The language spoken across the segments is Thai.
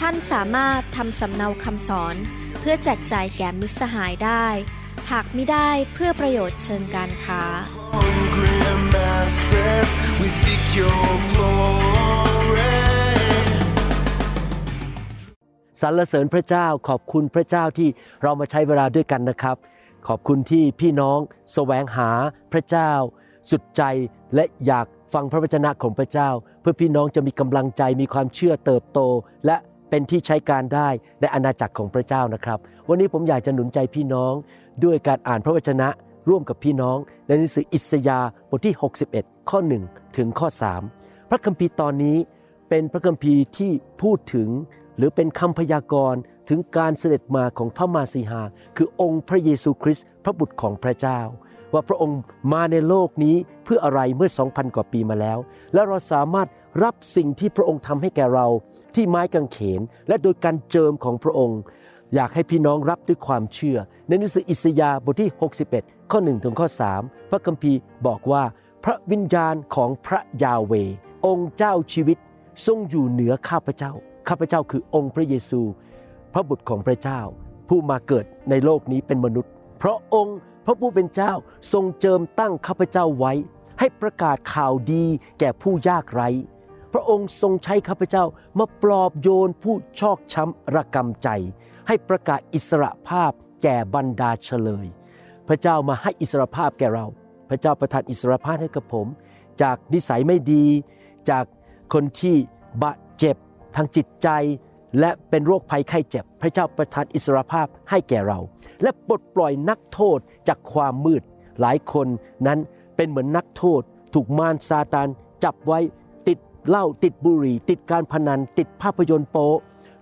ท่านสามารถทำสำเนาคำสอน เพื่อแจกจ่ายแก่มิตรสหายได้ หากไม่ได้เพื่อประโยชน์เชิงการค้า hungry masses, we seek your glory. สรรเสริญพระเจ้าขอบคุณพระเจ้าที่เรามาใช้เวลาด้วยกันนะครับ ขอบคุณที่พี่น้องแสวงหาพระเจ้า สุดใจและอยากฟังพระวจนะของพระเจ้า เพื่อพี่น้องจะมีกำลังใจมีความเชื่อเติบโต และ เป็นที่ใช้การได้ในอาณาจักรของพระเจ้านะครับ วันนี้ผมอยากจะหนุนใจพี่น้องด้วยการอ่านพระวจนะร่วมกับพี่น้อง ในหนังสืออิสยาห์บทที่ 61 ข้อ 1 ถึงข้อ 3 พระคัมภีร์ตอนนี้เป็นพระคัมภีร์ที่พูดถึง หรือเป็นคำพยากรณ์ถึงการเสด็จมาของพระมาสีหา คือองค์พระเยซูคริสต์พระบุตรของพระเจ้า ว่าพระองค์มาในโลกนี้เพื่ออะไรเมื่อ 2,000 กว่าปีมาแล้ว และเราสามารถ รับสิ่งที่พระองค์ทำให้แก่เราที่ไม้กางเขน และโดยการเจิมของพระองค์ อยากให้พี่น้องรับด้วยความเชื่อ ในหนังสืออิสยาห์บทที่ 61 ข้อ1ถึงข้อ 3 พระคัมภีร์บอกว่า พระวิญญาณของพระยาเว องค์เจ้าชีวิต ทรงอยู่เหนือข้าพเจ้า ข้าพเจ้าคือองค์พระเยซู พระบุตรของพระเจ้า ผู้มาเกิดในโลกนี้เป็นมนุษย์ เพราะองค์พระผู้เป็นเจ้าทรงเจิมตั้งข้าพเจ้าไว้ ให้ประกาศข่าวดีแก่ผู้ยากไร้ ระองค์ทรงใช้ข้าพเจ้ามาปลอบโยนผู้ชอกช้ำระกำใจ ให้ประกาศอิสระภาพแก่บรรดาเฉลย พระเจ้ามาให้อิสรภาพแก่เรา พระเจ้าประทานอิสรภาพให้กับผม จากนิสัยไม่ดี จากคนที่บาดเจ็บทางจิตใจและเป็นโรคภัยไข้เจ็บ พระเจ้าประทานอิสรภาพให้แก่เรา และปลดปล่อยนักโทษจากความมืด หลายคนนั้นเป็นเหมือนนักโทษ ถูกมารซาตานจับไว้ เหล้าติดบุหรี่ ติดการพนัน ติดภาพยนตร์โป๊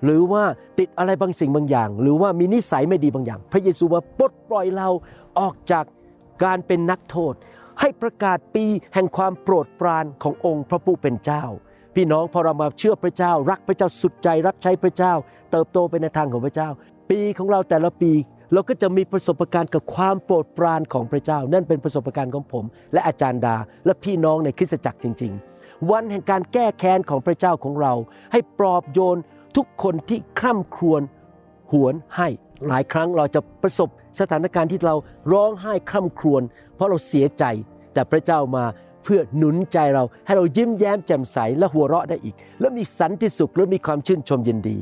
หรือว่าติดอะไรบางสิ่งบางอย่าง หรือว่ามีนิสัยไม่ดีบางอย่าง พระเยซูมาปลดปล่อยเราออกจากการเป็นนักโทษ ให้ประกาศปีแห่งความโปรดปรานขององค์พระผู้เป็นเจ้า พี่น้องพอเรามาเชื่อพระเจ้า รักพระเจ้าสุดใจรับใช้พระเจ้า เติบโตไปในทางของพระเจ้า ปีของเราแต่ละปีเราก็จะมีประสบการณ์กับความโปรดปรานของพระเจ้า นั่นเป็นประสบการณ์ของผม และอาจารย์ดา และพี่น้องในคริสตจักรจริง ๆ วันแห่งการแก้แค้นของพระเจ้าของเรา ให้ปลอบโยนทุกคนที่คร่ำครวญหวนให้หลายครั้งเราจะประสบสถานการณ์ที่เราร้องไห้คร่ำครวญเพราะเราเสียใจ แต่พระเจ้ามาเพื่อหนุนใจเรา ให้เรายิ้มแย้มแจ่มใสและหัวเราะได้อีก และมีสันติสุขและมีความชื่นชมยินดี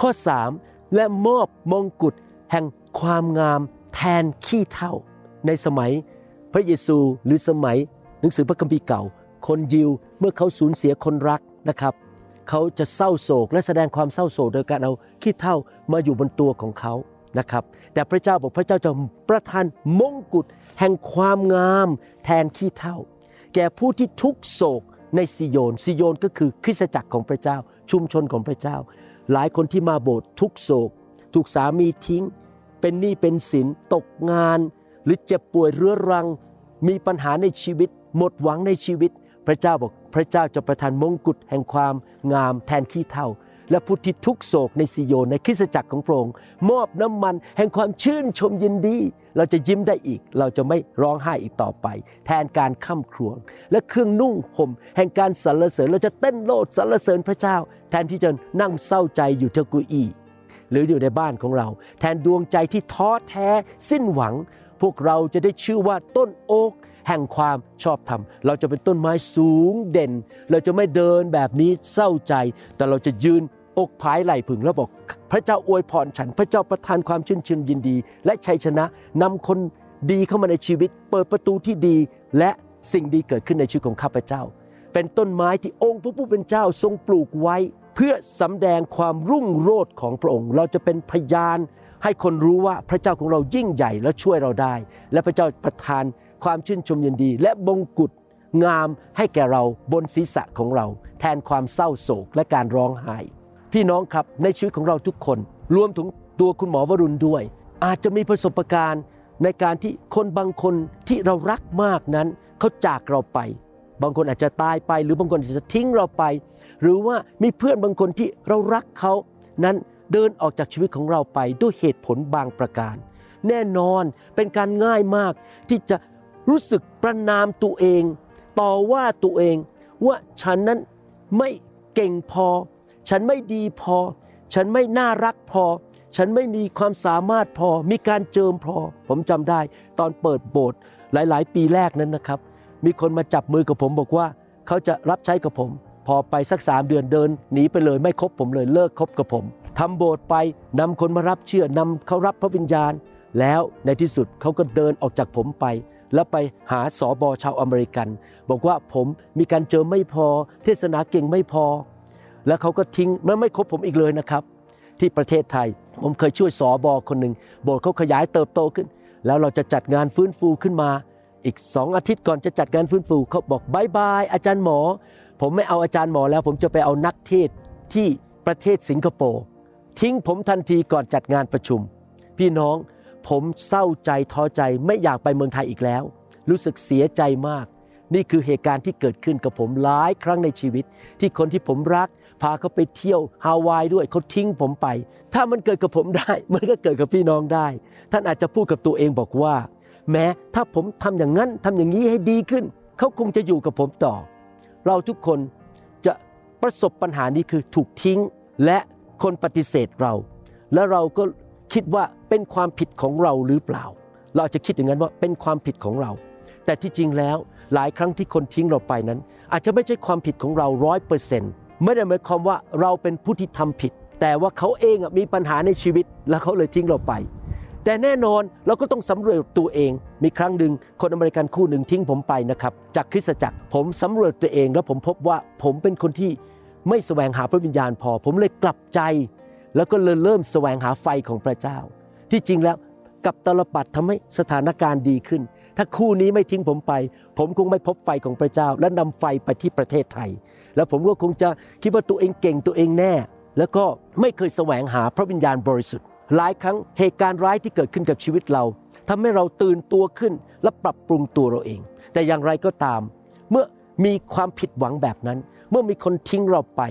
ข้อ 3 และมอบมงกุฎแห่งความงามแทนขี้เท่า ในสมัยพระเยซูหรือสมัยหนังสือพระคัมภีร์เก่า คนยิว มื่อเขาสูญเสียคนรักนะครับ เขาจะเศร้าโศกและแสดงความเศร้าโศกโดยการเอาขี้เท่ามาอยู่บนตัวของเขานะครับ แต่พระเจ้าบอกพระเจ้าจะประทานมงกุฎแห่งความงามแทนขี้เท่า แก่ผู้ที่ทุกโศกในซิโยนซิโยนก็คือคริสตจักรของพระเจ้า ชุมชนของพระเจ้า หลายคนที่มาโบสถ์ทุกโศก ถูกสามีทิ้ง เป็นหนี้เป็นสินตกงาน หรือเจ็บป่วยเรื้อรัง มีปัญหาในชีวิต หมดหวังในชีวิต พระเจ้าบอกพระเจ้าจะประทานมงกุฎแห่งความงามแทนขี้เท่า และผู้ที่ทุกโศกในซิโยนในคริสตจักรของพระองค์มอบน้ำมันแห่งความชื่นชมยินดี เราจะยิ้มได้อีก เราจะไม่ร้องไห้อีกต่อไป แทนการข้าครวญและเครื่องนุ่งห่มแห่งการสรรเสริญเราจะเต้นโลดสรรเสริญพระเจ้า แทนที่จะนั่งเศร้าใจอยู่เทกุอีหรืออยู่ในบ้านของเรา แทนดวงใจที่ท้อแท้สิ้นหวัง พวกเราจะได้ชื่อว่าต้นโอ๊ก แห่งความชอบธรรม เราจะเป็นต้นไม้สูงเด่น เราจะไม่เดินแบบนี้เศร้าใจ แต่เราจะยืนอกผายไหล่ผึ่งแล้วบอก พระเจ้าอวยพรฉัน พระเจ้าประทานความชื่นชื่นยินดี และชัยชนะนำคนดีเข้ามาในชีวิต เปิดประตูที่ดี และสิ่งดีเกิดขึ้นในชีวิตของข้าพเจ้า เป็นต้นไม้ที่องค์พระผู้เป็นเจ้าทรงปลูกไว้ เพื่อสำแดงความรุ่งโรจน์ของพระองค์ เราจะเป็นพยานให้คนรู้ว่าพระเจ้าของเรายิ่งใหญ่และช่วยเราได้ และพระเจ้าประทาน ความชื่นชมยินดี และบงกุฎงามให้แก่เราบนศีรษะของเรา แทนความเศร้าโศกและการร้องไห้ พี่น้องครับในชีวิตของเราทุกคน รวมถึงตัวคุณหมอวรุณด้วย อาจจะมีประสบการณ์ในการที่คนบางคนที่เรารักมากนั้นเขาจากเราไป บางคนอาจจะตายไป หรือบางคนอาจจะทิ้งเราไป หรือว่ามีเพื่อนบางคนที่เรารักเขานั้นเดินออกจากชีวิตของเราไปด้วยเหตุผลบางประการ แน่นอนเป็นการง่ายมากที่จะ รู้สึกประนามตัวเอง ต่อว่าตัวเอง ว่าฉันนั้นไม่เก่งพอ ฉันไม่ดีพอ ฉันไม่น่ารักพอ ฉันไม่มีความสามารถพอ มีการเจิมพอ ผมจำได้ ตอนเปิดโบสถ์หลาย ๆ ปีแรกนั้นนะครับ มีคนมาจับมือกับผมบอกว่า เขาจะรับใช้กับผม พอไปสักสามเดือนเดินหนีไปเลยไม่คบผมเลยเลิกคบกับผมทำโบสถ์ไปนำคนมารับเชื่อนำเขารับพระวิญญาณ แล้วในที่สุดเขาก็เดินออกจากผมไป แล้วไปหาสอบอชาวอเมริกัน บอกว่าผมมีการเจิมไม่พอ เทศนาเก่งไม่พอ แล้วเขาก็ทิ้งไม่ไม่คบผมอีกเลยนะครับ ที่ประเทศไทยผมเคยช่วยสอบอคนหนึ่งโบสถ์เขาขยายเติบโตขึ้น แล้วเราจะจัดงานฟื้นฟูขึ้นมา อีกสองอาทิตย์ก่อนจะจัดงานฟื้นฟูเขาบอก bye bye อาจารย์หมอ ผมไม่เอาอาจารย์หมอแล้ว ผมจะไปเอานักเทศที่ประเทศสิงคโปร์ทิ้งผมทันทีก่อนจัดงานประชุม พี่น้อง ผมเศร้าใจท้อใจไม่อยากไปเมืองไทยอีกแล้ว รู้สึกเสียใจมาก นี่คือเหตุการณ์ที่เกิดขึ้นกับผมหลายครั้งในชีวิต ที่คนที่ผมรัก พาเขาไปเที่ยวฮาวายด้วยเขาทิ้งผมไป ถ้ามันเกิดกับผมได้ มันก็เกิดกับพี่น้องได้ ท่านอาจจะพูดกับตัวเองบอกว่า แม้ถ้าผมทำอย่างนั้นทำอย่างนี้ให้ดีขึ้น เขาคงจะอยู่กับผมต่อ เราทุกคนจะประสบปัญหานี้คือถูกทิ้งและคนปฏิเสธเรา และเราก็ คิดว่าเป็นความผิดของเราหรือเปล่า เราอาจจะคิดอย่างนั้นว่าเป็นความผิดของเรา แต่ที่จริงแล้วหลายครั้งที่คนทิ้งเราไปนั้น อาจจะไม่ใช่ความผิดของเราร้อยเปอร์เซ็นต์ไม่ได้หมายความว่าเราเป็นผู้ที่ทำผิด แต่ว่าเขาเองมีปัญหาในชีวิตแล้วเขาเลยทิ้งเราไป แต่แน่นอนเราก็ต้องสำรวจตัวเอง มีครั้งหนึ่งคนอเมริกันคู่หนึ่งทิ้งผมไปนะครับจากคริสตจักรผมสำรวจตัวเอง แล้วผมพบว่าผมเป็นคนที่ไม่แสวงหาพระวิญญาณพอ ผมเลยกลับใจ แล้วก็เลยเริ่มแสวงหาไฟของพระเจ้า ที่จริงแล้วกับตลปัดทำให้สถานการณ์ดีขึ้น ถ้าคู่นี้ไม่ทิ้งผมไป ผมคงไม่พบไฟของพระเจ้า และนำไฟไปที่ประเทศไทย แล้วผมก็คงจะคิดว่าตัวเองเก่งตัวเองแน่ แล้วก็ไม่เคยแสวงหาพระวิญญาณบริสุทธิ์ หลายครั้งเหตุการณ์ร้ายที่เกิดขึ้นกับชีวิตเราทำให้เราตื่นตัวขึ้นและปรับปรุงตัวเราเอง แต่อย่างไรก็ตาม เมื่อมีความผิดหวังแบบนั้น เมื่อมีคนทิ้งเราไป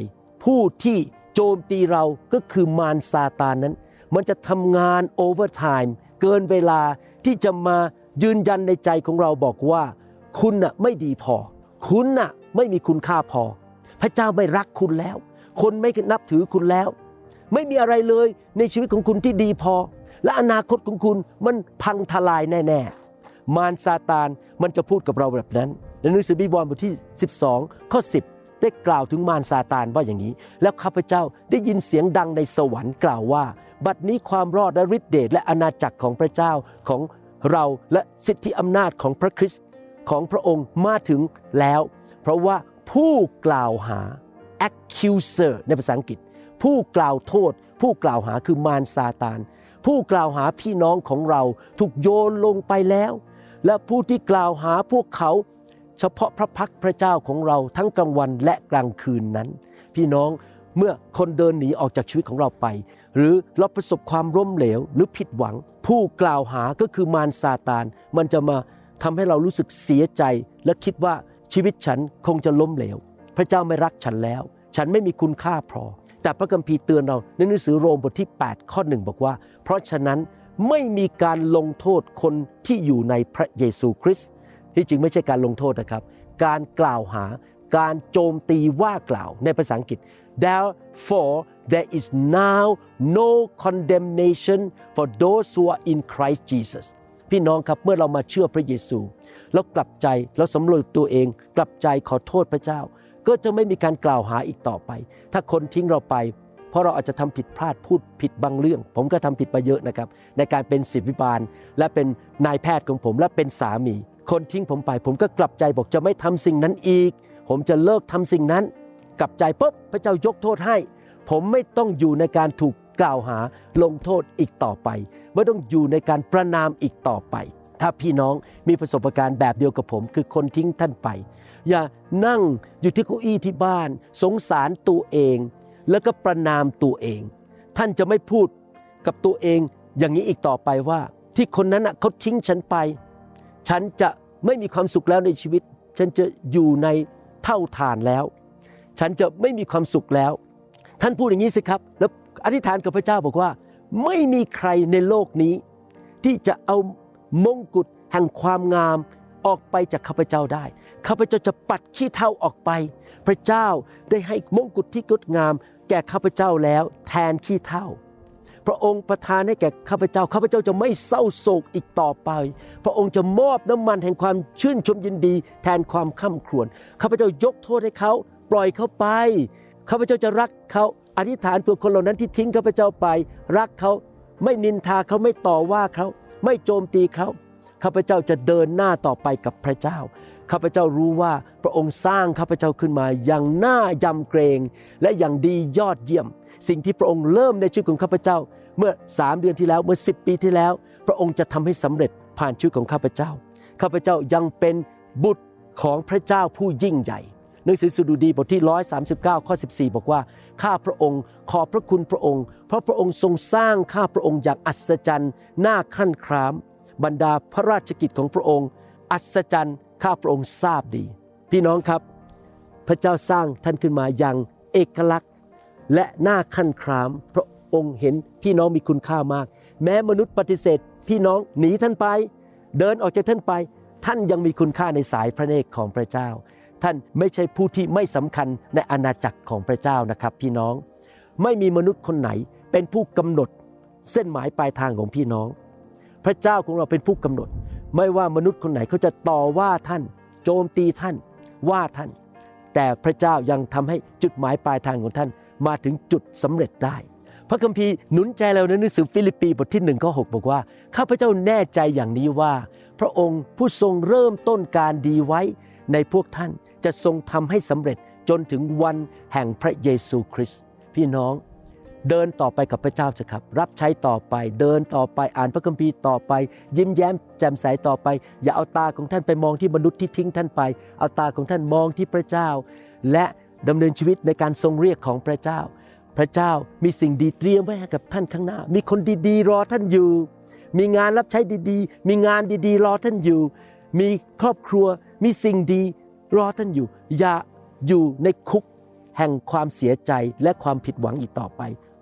ผู้ที่ โจมตีเราก็คือมารซาตานนั้น มันจะทำงาน overtime เกินเวลาที่จะมายืนยันในใจของเราบอกว่า คุณน่ะไม่ดีพอ คุณน่ะไม่มีคุณค่าพอ พระเจ้าไม่รักคุณแล้ว คนไม่นับถือคุณแล้ว ไม่มีอะไรเลยในชีวิตของคุณที่ดีพอ และอนาคตของคุณมันพังทลายแน่ ๆ มารซาตานมันจะพูดกับเราแบบนั้นในหนังสือบิบอลบทที่ 12 ข้อ 10 ได้กล่าวถึงมารซาตานว่าอย่างนี้ แล้วข้าพเจ้าได้ยินเสียงดังในสวรรค์กล่าวว่า บัดนี้ความรอดและฤทธิเดชและอาณาจักรของพระเจ้าของเราและสิทธิอำนาจของพระคริสต์ของพระองค์มาถึงแล้ว เพราะว่าผู้กล่าวหา accuser ในภาษาอังกฤษ ผู้กล่าวโทษ ผู้กล่าวหาคือมารซาตาน ผู้กล่าวหาพี่น้องของเราถูกโยนลงไปแล้ว และผู้ที่กล่าวหาพวกเขา เฉพาะพระพักพระเจ้าของเราทั้งกลางวันและกลางคืนนั้น พี่น้องเมื่อคนเดินหนีออกจากชีวิตของเราไป หรือเราประสบความล้มเหลวหรือผิดหวัง ผู้กล่าวหาก็คือมารซาตาน มันจะมาทำให้เรารู้สึกเสียใจ และคิดว่าชีวิตฉันคงจะล้มเหลว พระเจ้าไม่รักฉันแล้ว ฉันไม่มีคุณค่าพอ แต่พระคัมภีร์เตือนเราในหนังสือโรมบทที่ 8 ข้อหนึ่งบอกว่า เพราะฉะนั้นไม่มีการลงโทษคนที่อยู่ในพระเยซูคริสต์ ที่จริงไม่ใช่การลงโทษนะครับ การกล่าวหา การโจมตีว่ากล่าวในภาษาอังกฤษ therefore there is now no condemnation for those who are in Christ Jesus พี่น้องครับเมื่อเรามาเชื่อพระเยซูแล้วกลับใจเราสำรวจตัวเอง กลับใจขอโทษพระเจ้า ก็จะไม่มีการกล่าวหาอีกต่อไป ถ้าคนทิ้งเราไป เพราะเราอาจจะทำผิดพลาดพูดผิดบางเรื่อง ผมก็ทำผิดไปเยอะนะครับ ในการเป็นศิษย์วิบาล และเป็นนายแพทย์ของผมและเป็นสามี คนทิ้งผมไป ผมก็กลับใจบอกจะไม่ทำสิ่งนั้นอีก ผมจะเลิกทำสิ่งนั้น กลับใจปุ๊บพระเจ้ายกโทษให้ ผมไม่ต้องอยู่ในการถูกกล่าวหาลงโทษอีกต่อไป ไม่ต้องอยู่ในการประนามอีกต่อไป ถ้าพี่น้องมีประสบการณ์แบบเดียวกับผม คือคนทิ้งท่านไป อย่านั่งอยู่ที่เก้าอี้ที่บ้าน สงสารตัวเอง แล้วก็ประนามตัวเอง ท่านจะไม่พูดกับตัวเองอย่างนี้อีกต่อไปว่า ที่คนนั้นน่ะเขาทิ้งฉันไป ฉันจะไม่มีความสุขแล้วในชีวิต ฉันจะอยู่ในเท่าฐานแล้ว ฉันจะไม่มีความสุขแล้ว ท่านพูดอย่างนี้สิครับ แล้วอธิษฐานกับพระเจ้าบอกว่า ไม่มีใครในโลกนี้ ที่จะเอามงกุฎแห่งความงามออกไปจากข้าพเจ้าได้ ข้าพเจ้าจะปัดขี้เท่าออกไป พระเจ้าได้ให้มงกุฎที่งดงาม แก่ข้าพเจ้าแล้ว แทนขี้เท่า พระองค์ประทานให้แก่ข้าพเจ้า ข้าพเจ้าจะไม่เศร้าโศกอีกต่อไป พระองค์จะมอบน้ำมันแห่งความชื่นชมยินดี แทนความข้าครวญ ข้าพเจ้ายกโทษให้เขา ปล่อยเขาไป ข้าพเจ้าจะรักเขาอธิษฐานเพื่อคนเหล่านั้นที่ทิ้งข้าพเจ้าไป รักเขาไม่นินทาเขาไม่ต่อว่าเขา ไม่โจมตีเขา ข้าพเจ้าจะเดินหน้าต่อไปกับพระเจ้า ข้าพเจ้ารู้ว่าพระองค์สร้างข้าพเจ้าขึ้นมาอย่างน่ายำเกรง และอย่างดียอดเยี่ยม สิ่งที่พระองค์เริ่มในชีวิตของข้าพเจ้า เมื่อสามเดือนที่แล้วเมื่อ10ปีที่แล้ว พระองค์จะทำให้สำเร็จผ่านชีวิตของข้าพเจ้าข้าพเจ้ายังเป็นบุตรของพระเจ้าผู้ยิ่งใหญ่หนังสือสดุดีบทที่ 139 ข้อ 14 บอกว่า ข้าพระองค์ขอบพระคุณพระองค์ เพราะพระองค์ทรงสร้างข้าพระองค์อย่างอัศจรรย์ น่าขั้นคราม บรรดาพระราชกิจของพระองค์ อัศจรรย์ ข้าพระองค์ทราบดี พี่น้องครับ พระเจ้าสร้างท่านขึ้นมาอย่างเอกลักษณ์ และหน่าขั้นคราม พระองค์เห็นพี่น้องมีคุณค่ามาก แม้มนุษย์ปฏิเสธ พี่น้องหนีท่านไป เดินออกจากท่านไป ท่านยังมีคุณค่าในสายพระเนตรของพระเจ้า ท่านไม่ใช่ผู้ที่ไม่สำคัญในอาณาจักรของพระเจ้านะครับ พี่น้อง ไม่มีมนุษย์คนไหนเป็นผู้กำหนดเส้นหมายปลายทางของพี่น้อง พระเจ้าของเราเป็นผู้กำหนด ไม่ว่ามนุษย์คนไหนเขาจะต่อว่าท่าน โจมตีท่านว่าท่าน แต่พระเจ้ายังทำให้จุดหมายปลายทางของท่านมาถึงจุดสำเร็จได้ พระคัมภีร์หนุนใจเราในหนังสือฟิลิปปีบทที่หนึ่งข้อหกบอกว่า ข้าพเจ้าแน่ใจอย่างนี้ว่า พระองค์ผู้ทรงเริ่มต้นการดีไว้ในพวกท่านจะทรงทำให้สำเร็จจนถึงวันแห่งพระเยซูคริสต์พี่น้อง เดินต่อไปกับพระเจ้าสิครับ รับใช้ต่อไป เดินต่อไปอ่านพระคัมภีร์ต่อไป ยิ้มแย้มแจ่มใสต่อไป อย่าเอาตาของท่านไปมองที่มนุษย์ที่ทิ้งท่านไป เอาตาของท่านมองที่พระเจ้า และดำเนินชีวิตในการทรงเรียกของพระเจ้า พระเจ้ามีสิ่งดีเตรียมไว้ให้กับท่านข้างหน้า มีคนดีๆ รอท่านอยู่ มีงานรับใช้ดีๆ มีงานดีๆ รอท่านอยู่ มีครอบครัวมีสิ่งดีรอท่านอยู่ อย่าอยู่ในคุกแห่งความเสียใจและความผิดหวังอีกต่อไป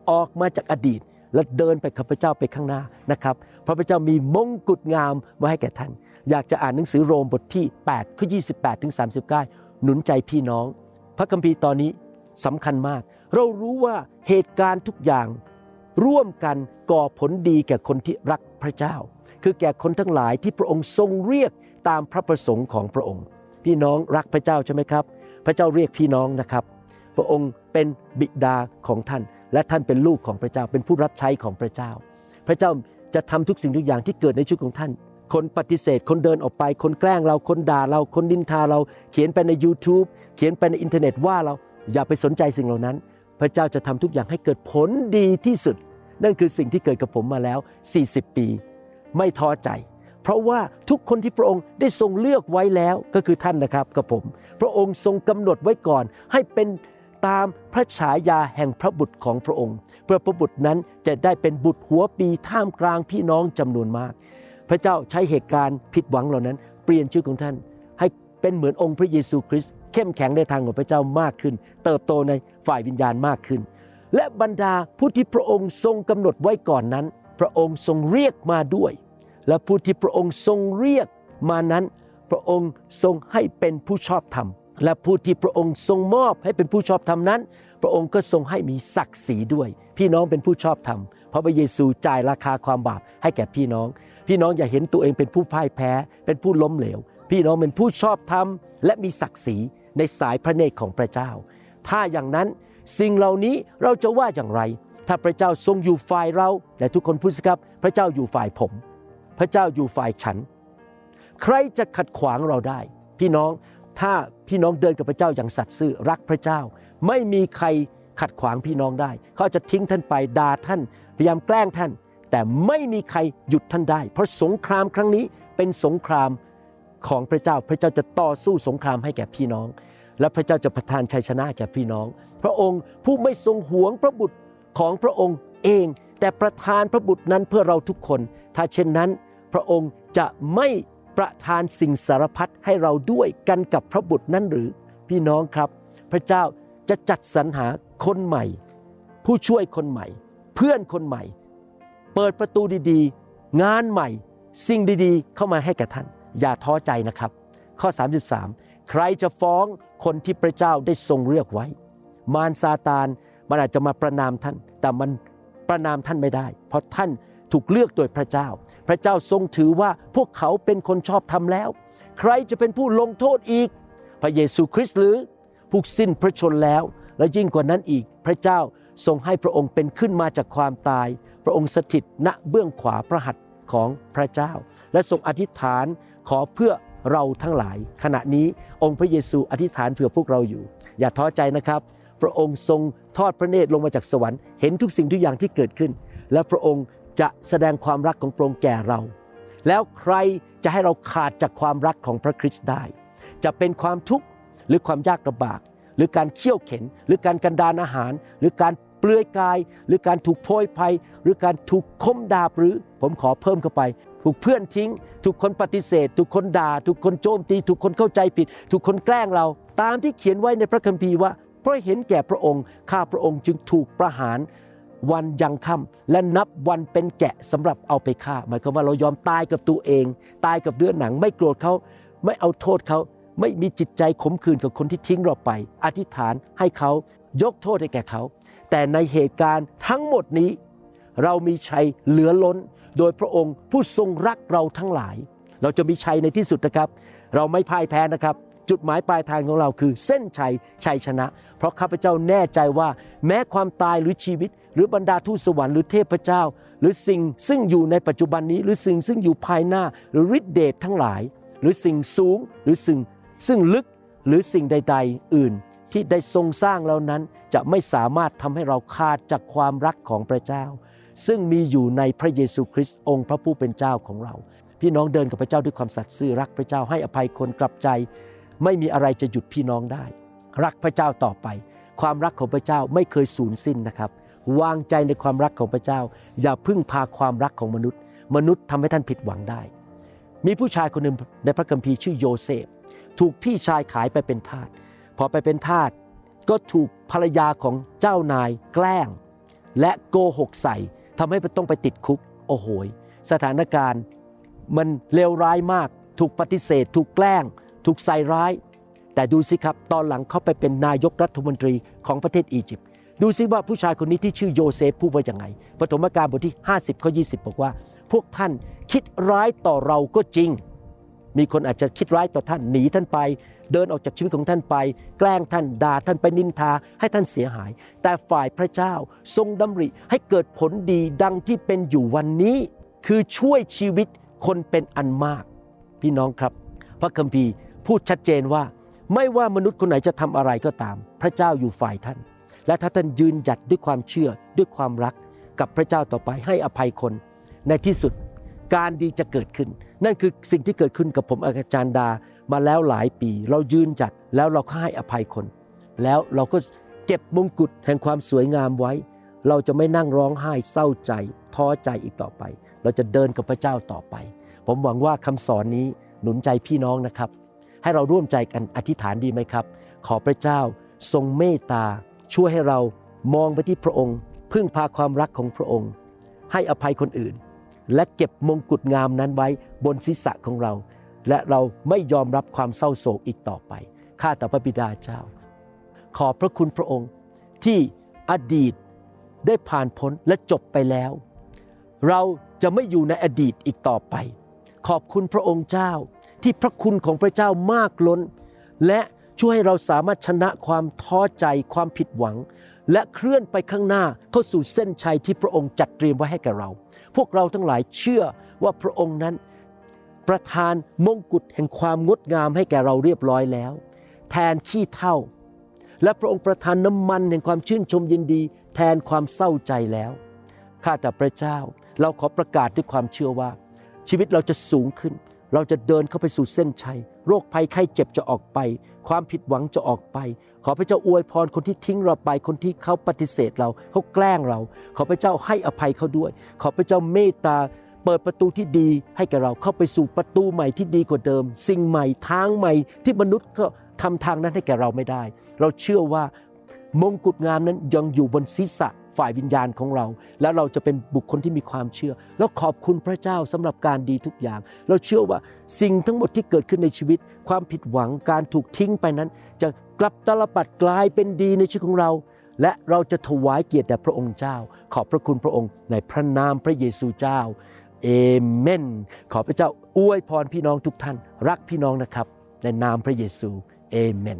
ออกมาจากอดีต และเดินไปกับพระเจ้าไปข้างหน้านะครับพระพระเจ้ามีมงกุฎงามมาให้แก่ท่าน อยากจะอ่านหนังสือโรมบทที่8ข้อ28ถึง39 หนุนใจพี่น้อง พระคัมภีร์ตอนนี้สำคัญมาก เรารู้ว่าเหตุการณ์ทุกอย่าง ร่วมกันก่อผลดีแก่คนที่รักพระเจ้า คือแก่คนทั้งหลายที่พระองค์ทรงเรียกตามพระประสงค์ของพระองค์ พี่น้องรักพระเจ้าใช่ไหมครับ พระเจ้าเรียกพี่น้องนะครับ พระองค์เป็นบิดาของท่าน และท่านเป็นลูกของพระเจ้า เป็นผู้รับใช้ของพระเจ้า พระเจ้าจะทำทุกสิ่งทุกอย่างที่เกิดในชีวิตของท่าน คนปฏิเสธ คนเดินออกไป คนแกล้งเรา คนด่าเรา คนดินทาเรา เขียนไปใน YouTube เขียนไปในอินเทอร์เน็ตว่าเรา อย่าไปสนใจสิ่งเหล่านั้น พระเจ้าจะทำทุกอย่างให้เกิดผลดีที่สุด นั่นคือสิ่งที่เกิดกับผมมาแล้ว 40 ปี ไม่ท้อใจ เพราะว่าทุกคนที่พระองค์ได้ทรงเลือกไว้แล้วก็คือท่านนะครับกับผม พระองค์ทรงกำหนดไว้ก่อนให้เป็น ตามพระฉายาแห่งพระบุตรของพระองค์ เพื่อพระบุตรนั้นจะได้เป็นบุตรหัวปีท่ามกลางพี่น้องจำนวนมาก พระเจ้าใช้เหตุการณ์ผิดหวังเหล่านั้น เปลี่ยนชีวิตของท่าน ให้เป็นเหมือนองค์พระเยซูคริสต์เข้มแข็งในทางของพระเจ้ามากขึ้น เติบโตในฝ่ายวิญญาณมากขึ้น และบรรดาผู้ที่พระองค์ทรงกำหนดไว้ก่อนนั้น พระองค์ทรงเรียกมาด้วย และผู้ที่พระองค์ทรงเรียกมานั้น พระองค์ทรงให้เป็นผู้ชอบธรรม และผู้ที่พระองค์ทรงมอบให้เป็นผู้ชอบธรรมนั้น พระองค์ก็ทรงให้มีศักดิ์ศรีด้วย พี่น้องเป็นผู้ชอบธรรมเพราะพระเยซูจ่ายราคาความบาปให้แก่พี่น้อง พี่น้องอย่าเห็นตัวเองเป็นผู้พ่ายแพ้ เป็นผู้ล้มเหลว พี่น้องเป็นผู้ชอบธรรม และมีศักดิ์ศรีในสายพระเนตรของพระเจ้า ถ้าอย่างนั้นสิ่งเหล่านี้เราจะว่าอย่างไร ถ้าพระเจ้าทรงอยู่ฝ่ายเราแต่ทุกคนพูดสิครับ พระเจ้าอยู่ฝ่ายผม พระเจ้าอยู่ฝ่ายฉัน ใครจะขัดขวางเราได้ พี่น้อง ถ้าพี่น้องเดินกับพระเจ้าอย่างสัตย์ซื่อรักพระเจ้า ไม่มีใครขัดขวางพี่น้องได้ เขาจะทิ้งท่านไปด่าท่าน พยายามแกล้งท่าน แต่ไม่มีใครหยุดท่านได้ เพราะสงครามครั้งนี้เป็นสงครามของพระเจ้า พระเจ้าจะต่อสู้สงครามให้แก่พี่น้อง และพระเจ้าจะประทานชัยชนะแก่พี่น้อง พระองค์ผู้ไม่ทรงหวงพระบุตรของพระองค์เอง แต่ประทานพระบุตรนั้นเพื่อเราทุกคน ถ้าเช่นนั้น พระองค์จะไม่ ประทานสิ่งสารพัดให้เราด้วยกันกับพระบุตรนั้นหรือ พี่น้องครับ พระเจ้าจะจัดสรรหาคนใหม่ ผู้ช่วยคนใหม่ เพื่อนคนใหม่ เปิดประตูดีๆ งานใหม่ สิ่งดีๆ เข้ามาให้กับท่าน อย่าท้อใจนะครับ ข้อ 33 ใครจะฟ้องคนที่พระเจ้าได้ทรงเลือกไว้ มารซาตานมันอาจจะมาประนามท่าน แต่มันประนามท่านไม่ได้ เพราะท่าน ถูกเลือกโดยพระเจ้า พระเจ้าทรงถือว่าพวกเขาเป็นคนชอบธรรมแล้ว ใครจะเป็นผู้ลงโทษอีก พระเยซูคริสต์หรือผู้สิ้นพระชนแล้ว และยิ่งกว่านั้นอีก พระเจ้าทรงให้พระองค์เป็นขึ้นมาจากความตาย พระองค์สถิตณเบื้องขวาพระหัตถ์ของพระเจ้า และทรงอธิษฐานขอเพื่อเราทั้งหลาย ขณะนี้องค์พระเยซูอธิษฐานเผื่อพวกเราอยู่ อย่าท้อใจนะครับ พระองค์ทรงทอดพระเนตรลงมาจากสวรรค์เห็นทุกสิ่งทุกอย่างที่เกิดขึ้น และพระองค์ จะแสดงความรักของพระองค์แก่เรา แล้วใครจะให้เราขาดจากความรักของพระคริสต์ได้ จะเป็นความทุกข์หรือความยากลำบาก หรือการเคี่ยวเข็น หรือการกันดานอาหาร หรือการเปลือยกาย หรือการถูกโพยภัย หรือการถูกคมดาบหรือผมขอเพิ่มเข้าไปถูกเพื่อนทิ้ง ถูกคนปฏิเสธ ถูกคนด่า ถูกคนโจมตี ถูกคนเข้าใจผิด ถูกคนแกล้งเรา ตามที่เขียนไว้ในพระคัมภีร์ว่า เพราะเห็นแก่พระองค์ ข้าพระองค์จึงถูกประหาร วันยังค่ำและนับวันเป็นแกะสำหรับเอาไปฆ่า หมายความว่าเรายอมตายกับตัวเอง ตายกับเนื้อหนัง ไม่โกรธเขาไม่เอาโทษเขาไม่มีจิตใจขมขื่นกับคนที่ทิ้งเราไป อธิษฐานให้เขายกโทษให้แก่เขา แต่ในเหตุการณ์ทั้งหมดนี้ เรามีชัยเหลือล้น โดยพระองค์ผู้ทรงรักเราทั้งหลาย เราจะมีชัยในที่สุดนะครับ เราไม่พ่ายแพ้นะครับจุดหมายปลายทางของเราคือเส้นชัยชัยชนะ เพราะข้าพเจ้าแน่ใจว่า แม้ความตายหรือชีวิต หรือบรรดาทูตสวรรค์หรือเทพเจ้า หรือสิ่งซึ่งอยู่ในปัจจุบันนี้ หรือสิ่งซึ่งอยู่ภายหน้า หรือฤทธิเดชทั้งหลาย หรือสิ่งสูงหรือสิ่งซึ่งลึกหรือสิ่งใด ๆ อื่นที่ได้ทรงสร้างแล้วนั้นจะไม่สามารถทำให้เราขาดจากความรักของพระเจ้า ซึ่งมีอยู่ในพระเยซูคริสต์องค์พระผู้เป็นเจ้าของเรา พี่น้องเดินกับพระเจ้าด้วยความสัตย์ซื่อรักพระเจ้าให้อภัยคนกลับใจ ไม่มีอะไรจะหยุดพี่น้องได้ รักพระเจ้าต่อไป ความรักของพระเจ้าไม่เคยสูญสิ้นนะครับ วางใจในความรักของพระเจ้า อย่าพึ่งพาความรักของมนุษย์ มนุษย์ทำให้ท่านผิดหวังได้ มีผู้ชายคนหนึ่งในพระคัมภีร์ชื่อโยเซฟ ถูกพี่ชายขายไปเป็นทาสพอไปเป็นทาสก็ถูกภรรยาของเจ้านายแกล้ง และโกหกใส่ทำให้ต้องไปติดคุก โอ้โหยสถานการณ์มันเลวร้ายมาก ถูกปฏิเสธ ถูกแกล้ง ถูกใส่ร้าย แต่ดูสิครับ ตอนหลังเขาไปเป็นนายกรัฐมนตรีของประเทศอียิปต์ ดูสิว่าผู้ชายคนนี้ที่ชื่อโยเซฟพูดว่าอย่างไงปฐมกาลบทที่ 50ข้อ20 บอกว่า พวกท่านคิดร้ายต่อเราก็จริง มีคนอาจจะคิดร้ายต่อท่านหนีท่านไป เดินออกจากชีวิตของท่านไป แกล้งท่านด่าท่านไปนินทาให้ท่านเสียหาย แต่ฝ่ายพระเจ้าทรงดำริให้เกิดผลดีดังที่เป็นอยู่วันนี้ คือช่วยชีวิตคนเป็นอันมาก พี่น้องครับ พระคัมภีร์พูดชัดเจนว่า ไม่ว่ามนุษย์คนไหนจะทำอะไรก็ตาม พระเจ้าอยู่ฝ่ายท่าน และถ้าท่านยืนหยัดด้วยความเชื่อด้วยความรักกับพระเจ้าต่อไปให้อภัยคน ในที่สุดการดีจะเกิดขึ้น นั่นคือสิ่งที่เกิดขึ้นกับผมอาจารย์ดามาแล้วหลายปี เรายืนจัดแล้วเราก็ให้อภัยคน แล้วเราก็เก็บมงกุฎแห่งความสวยงามไว้ เราจะไม่นั่งร้องไห้เศร้าใจ ท้อใจอีกต่อไป เราจะเดินกับพระเจ้าต่อไป ผมหวังว่าคำสอนนี้หนุนใจพี่น้องนะครับ ให้เราร่วมใจกันอธิษฐานดีไหมครับ ขอพระเจ้าทรงเมตตา ช่วยให้เรามองไปที่พระองค์ พึ่งพาความรักของพระองค์ ให้อภัยคนอื่น และเก็บมงกุฎงามนั้นไว้บนศีรษะของเรา และเราไม่ยอมรับความเศร้าโศกอีกต่อไป ข้าแต่พระบิดาเจ้า ขอบพระคุณพระองค์ที่อดีตได้ผ่านพ้นและจบไปแล้ว เราจะไม่อยู่ในอดีตอีกต่อไป ขอบคุณพระองค์เจ้าที่พระคุณของพระเจ้ามากล้น และ ช่วยให้เราสามารถชนะความท้อใจความผิดหวัง และเคลื่อนไปข้างหน้าเข้าสู่เส้นชัยที่พระองค์จัดเตรียมไว้ให้แก่เรา พวกเราทั้งหลายเชื่อว่าพระองค์นั้น ประทานมงกุฎแห่งความงดงามให้แก่เราเรียบร้อยแล้ว แทนขี้เท่า และพระองค์ประทานน้ำมันแห่งความชื่นชมยินดี แทนความเศร้าใจแล้วข้าแต่พระเจ้า เราขอประกาศด้วยความเชื่อว่า ชีวิตเราจะสูงขึ้น เราจะเดินเข้าไปสู่เส้นชัย โรคภัยไข้เจ็บจะออกไป ความผิดหวังจะออกไป ขอพระเจ้าอวยพรคนที่ทิ้งเราไป คนที่เขาปฏิเสธเราเขาแกล้งเรา ขอพระเจ้าให้อภัยเขาด้วย ขอพระเจ้าเมตตา เปิดประตูที่ดีให้แก่เราเข้าไปสู่ประตูใหม่ที่ดีกว่าเดิม สิ่งใหม่ทางใหม่ที่มนุษย์ก็ทำทางนั้นให้แก่เราไม่ได้ เราเชื่อว่ามงกุฎงามนั้นยังอยู่บนศีรษะ ฝ่ายวิญญาณของเรา แล้วเราจะเป็นบุคคลที่มีความเชื่อ แล้วขอบคุณพระเจ้าสำหรับการดีทุกอย่าง เราเชื่อว่าสิ่งทั้งหมดที่เกิดขึ้นในชีวิต ความผิดหวังการถูกทิ้งไปนั้น จะกลับตลปัดกลายเป็นดีในชีวิตของเรา และเราจะถวายเกียรติแด่พระองค์เจ้า ขอบพระคุณพระองค์ในพระนามพระเยซูเจ้าเอเมน ขอพระเจ้าอวยพรพี่น้องทุกท่าน รักพี่น้องนะครับ ในนามพระเยซูเอเมน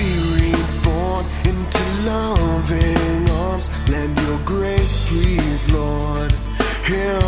reborn into loving arms. Lend your grace, please, Lord. Hear